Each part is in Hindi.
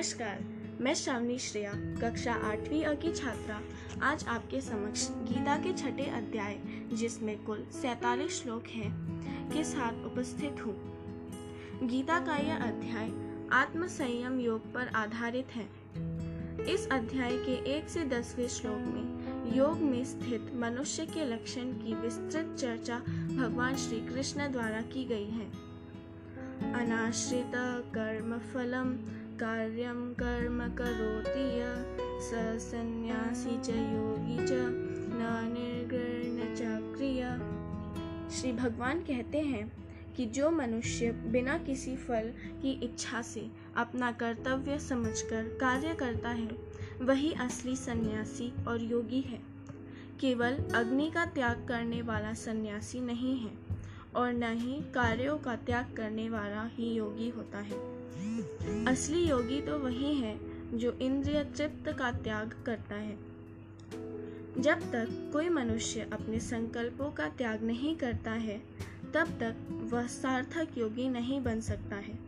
नमस्कार, मैं श्रावणी श्रेया, कक्षा आठवीं अ की छात्रा। आज आपके समक्ष गीता के छठे अध्याय, जिसमें कुल सैतालीस श्लोक हैं, के साथ उपस्थित हूँ। गीता का यह अध्याय आत्म संयम योग पर आधारित है। इस अध्याय के एक से दसवें श्लोक में योग में स्थित मनुष्य के लक्षण की विस्तृत चर्चा भगवान श्री कृष्ण द्वारा की गई है। अनाश्रित कर्म फलम कार्यम कर्म करोति स सन्यासी च, योगी च न निर्गण श्री भगवान कहते हैं कि जो मनुष्य बिना किसी फल की इच्छा से अपना कर्तव्य समझकर कार्य करता है, वही असली सन्यासी और योगी है। केवल अग्नि का त्याग करने वाला सन्यासी नहीं है। और न ही कार्यों का त्याग करने वाला ही योगी होता है। असली योगी तो वही है जो इंद्रिय तृप्त का त्याग करता है। जब तक कोई मनुष्य अपने संकल्पों का त्याग नहीं करता है, तब तक वह सार्थक योगी नहीं बन सकता है।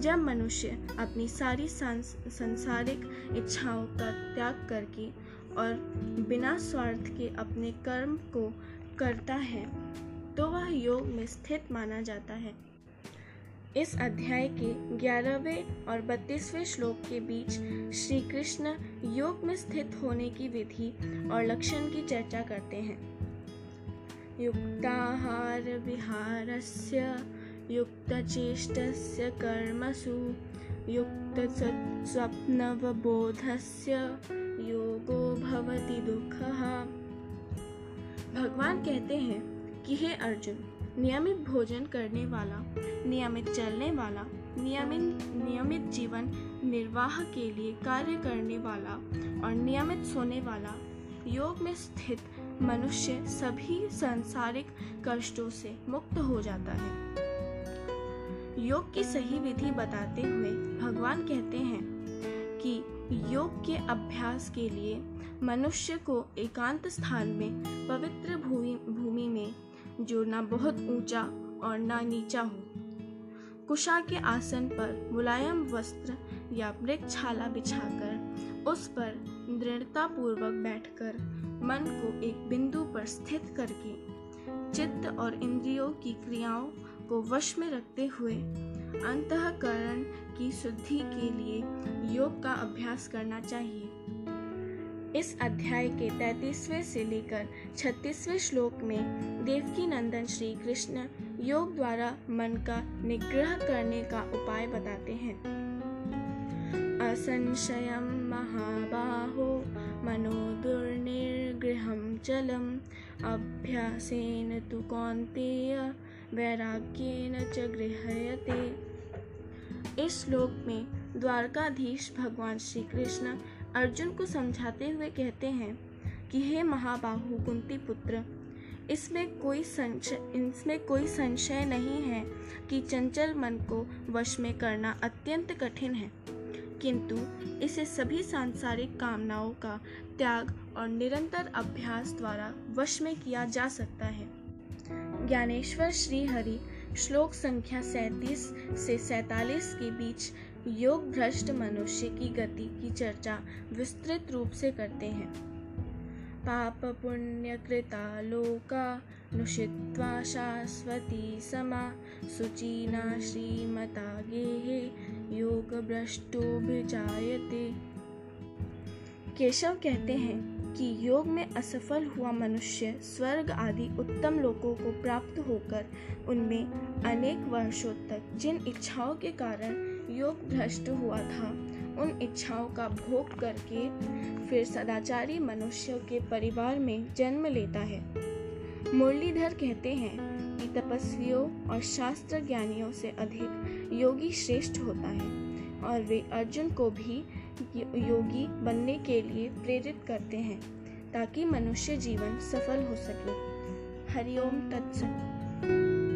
जब मनुष्य अपनी सारी संसारिक इच्छाओं का त्याग करके और बिना स्वार्थ के अपने कर्म को करता है तो वह योग में स्थित माना जाता है। इस अध्याय के ग्यारहवें और बत्तीसवें श्लोक के बीच श्री कृष्ण योग में स्थित होने की विधि और लक्षण की चर्चा करते हैं। युक्ताहार विहारस्य, युक्तचेष्टस्य कर्मसु, युक्त स्वप्नवबोधस्य, योगो भवति दुःखः। भगवान कहते हैं कि हे अर्जुन, नियमित भोजन करने वाला, नियमित चलने वाला, नियमित नियमित जीवन निर्वाह के लिए कार्य करने वाला और नियमित सोने वाला, योग में स्थित मनुष्य सभी सांसारिक कष्टों से मुक्त हो जाता है। योग की सही विधि बताते हुए भगवान कहते हैं कि योग के अभ्यास के लिए मनुष्य को एकांत स्थान में पवित्र भूमि भूमि में जो ना बहुत ऊँचा और ना नीचा हो। कुशा के आसन पर मुलायम वस्त्र या मृत छाला बिछाकर उस पर दृढ़ता पूर्वक बैठकर मन को एक बिंदु पर स्थित करके चित्त और इंद्रियों की क्रियाओं को वश में रखते हुए अंतकरण की शुद्धि के लिए योग का अभ्यास करना चाहिए। इस अध्याय के तैतीसवें से लेकर छत्तीसवें श्लोक में देवकी नंदन श्री कृष्ण योग द्वारा मन का निग्रह करने का उपाय बताते हैं। असंशय महाबाहो मनो दुर्निर्गृह चलम। अभ्यासेन तु कौन्तेय, वैराग्येन च गृह्यते। इस श्लोक में द्वारकाधीश भगवान श्री कृष्ण अर्जुन को समझाते हुए कहते हैं कि हे महाबाहु कुंती पुत्र, इसमें कोई संशय इसमें कोई संशय नहीं है कि चंचल मन को वश में करना अत्यंत कठिन है। किंतु इसे सभी सांसारिक कामनाओं का त्याग और निरंतर अभ्यास द्वारा वश में किया जा सकता है। ज्ञानेश्वर श्री हरि श्लोक संख्या सैतीस से सैतालीस के बीच योग भ्रष्ट मनुष्य की गति की चर्चा विस्तृत रूप से करते हैं। पाप पुण्य कृता लोका नुषित्वा शाश्वती समा सुचीना श्रीमता गेहे योग भ्रष्टो भिजायते केशव कहते हैं कि योग में असफल हुआ मनुष्य स्वर्ग आदि उत्तम लोकों को प्राप्त होकर उनमें अनेक वर्षों तक जिन इच्छाओं के कारण योग भ्रष्ट हुआ था। उन इच्छाओं का भोग करके फिर सदाचारी मनुष्य के परिवार में जन्म लेता है। मुरलीधर कहते हैं कि तपस्वियों और शास्त्र ज्ञानियों से अधिक योगी श्रेष्ठ होता है और वे अर्जुन को भी योगी बनने के लिए प्रेरित करते हैं ताकि मनुष्य जीवन सफल हो सके। हरिओम तत्सत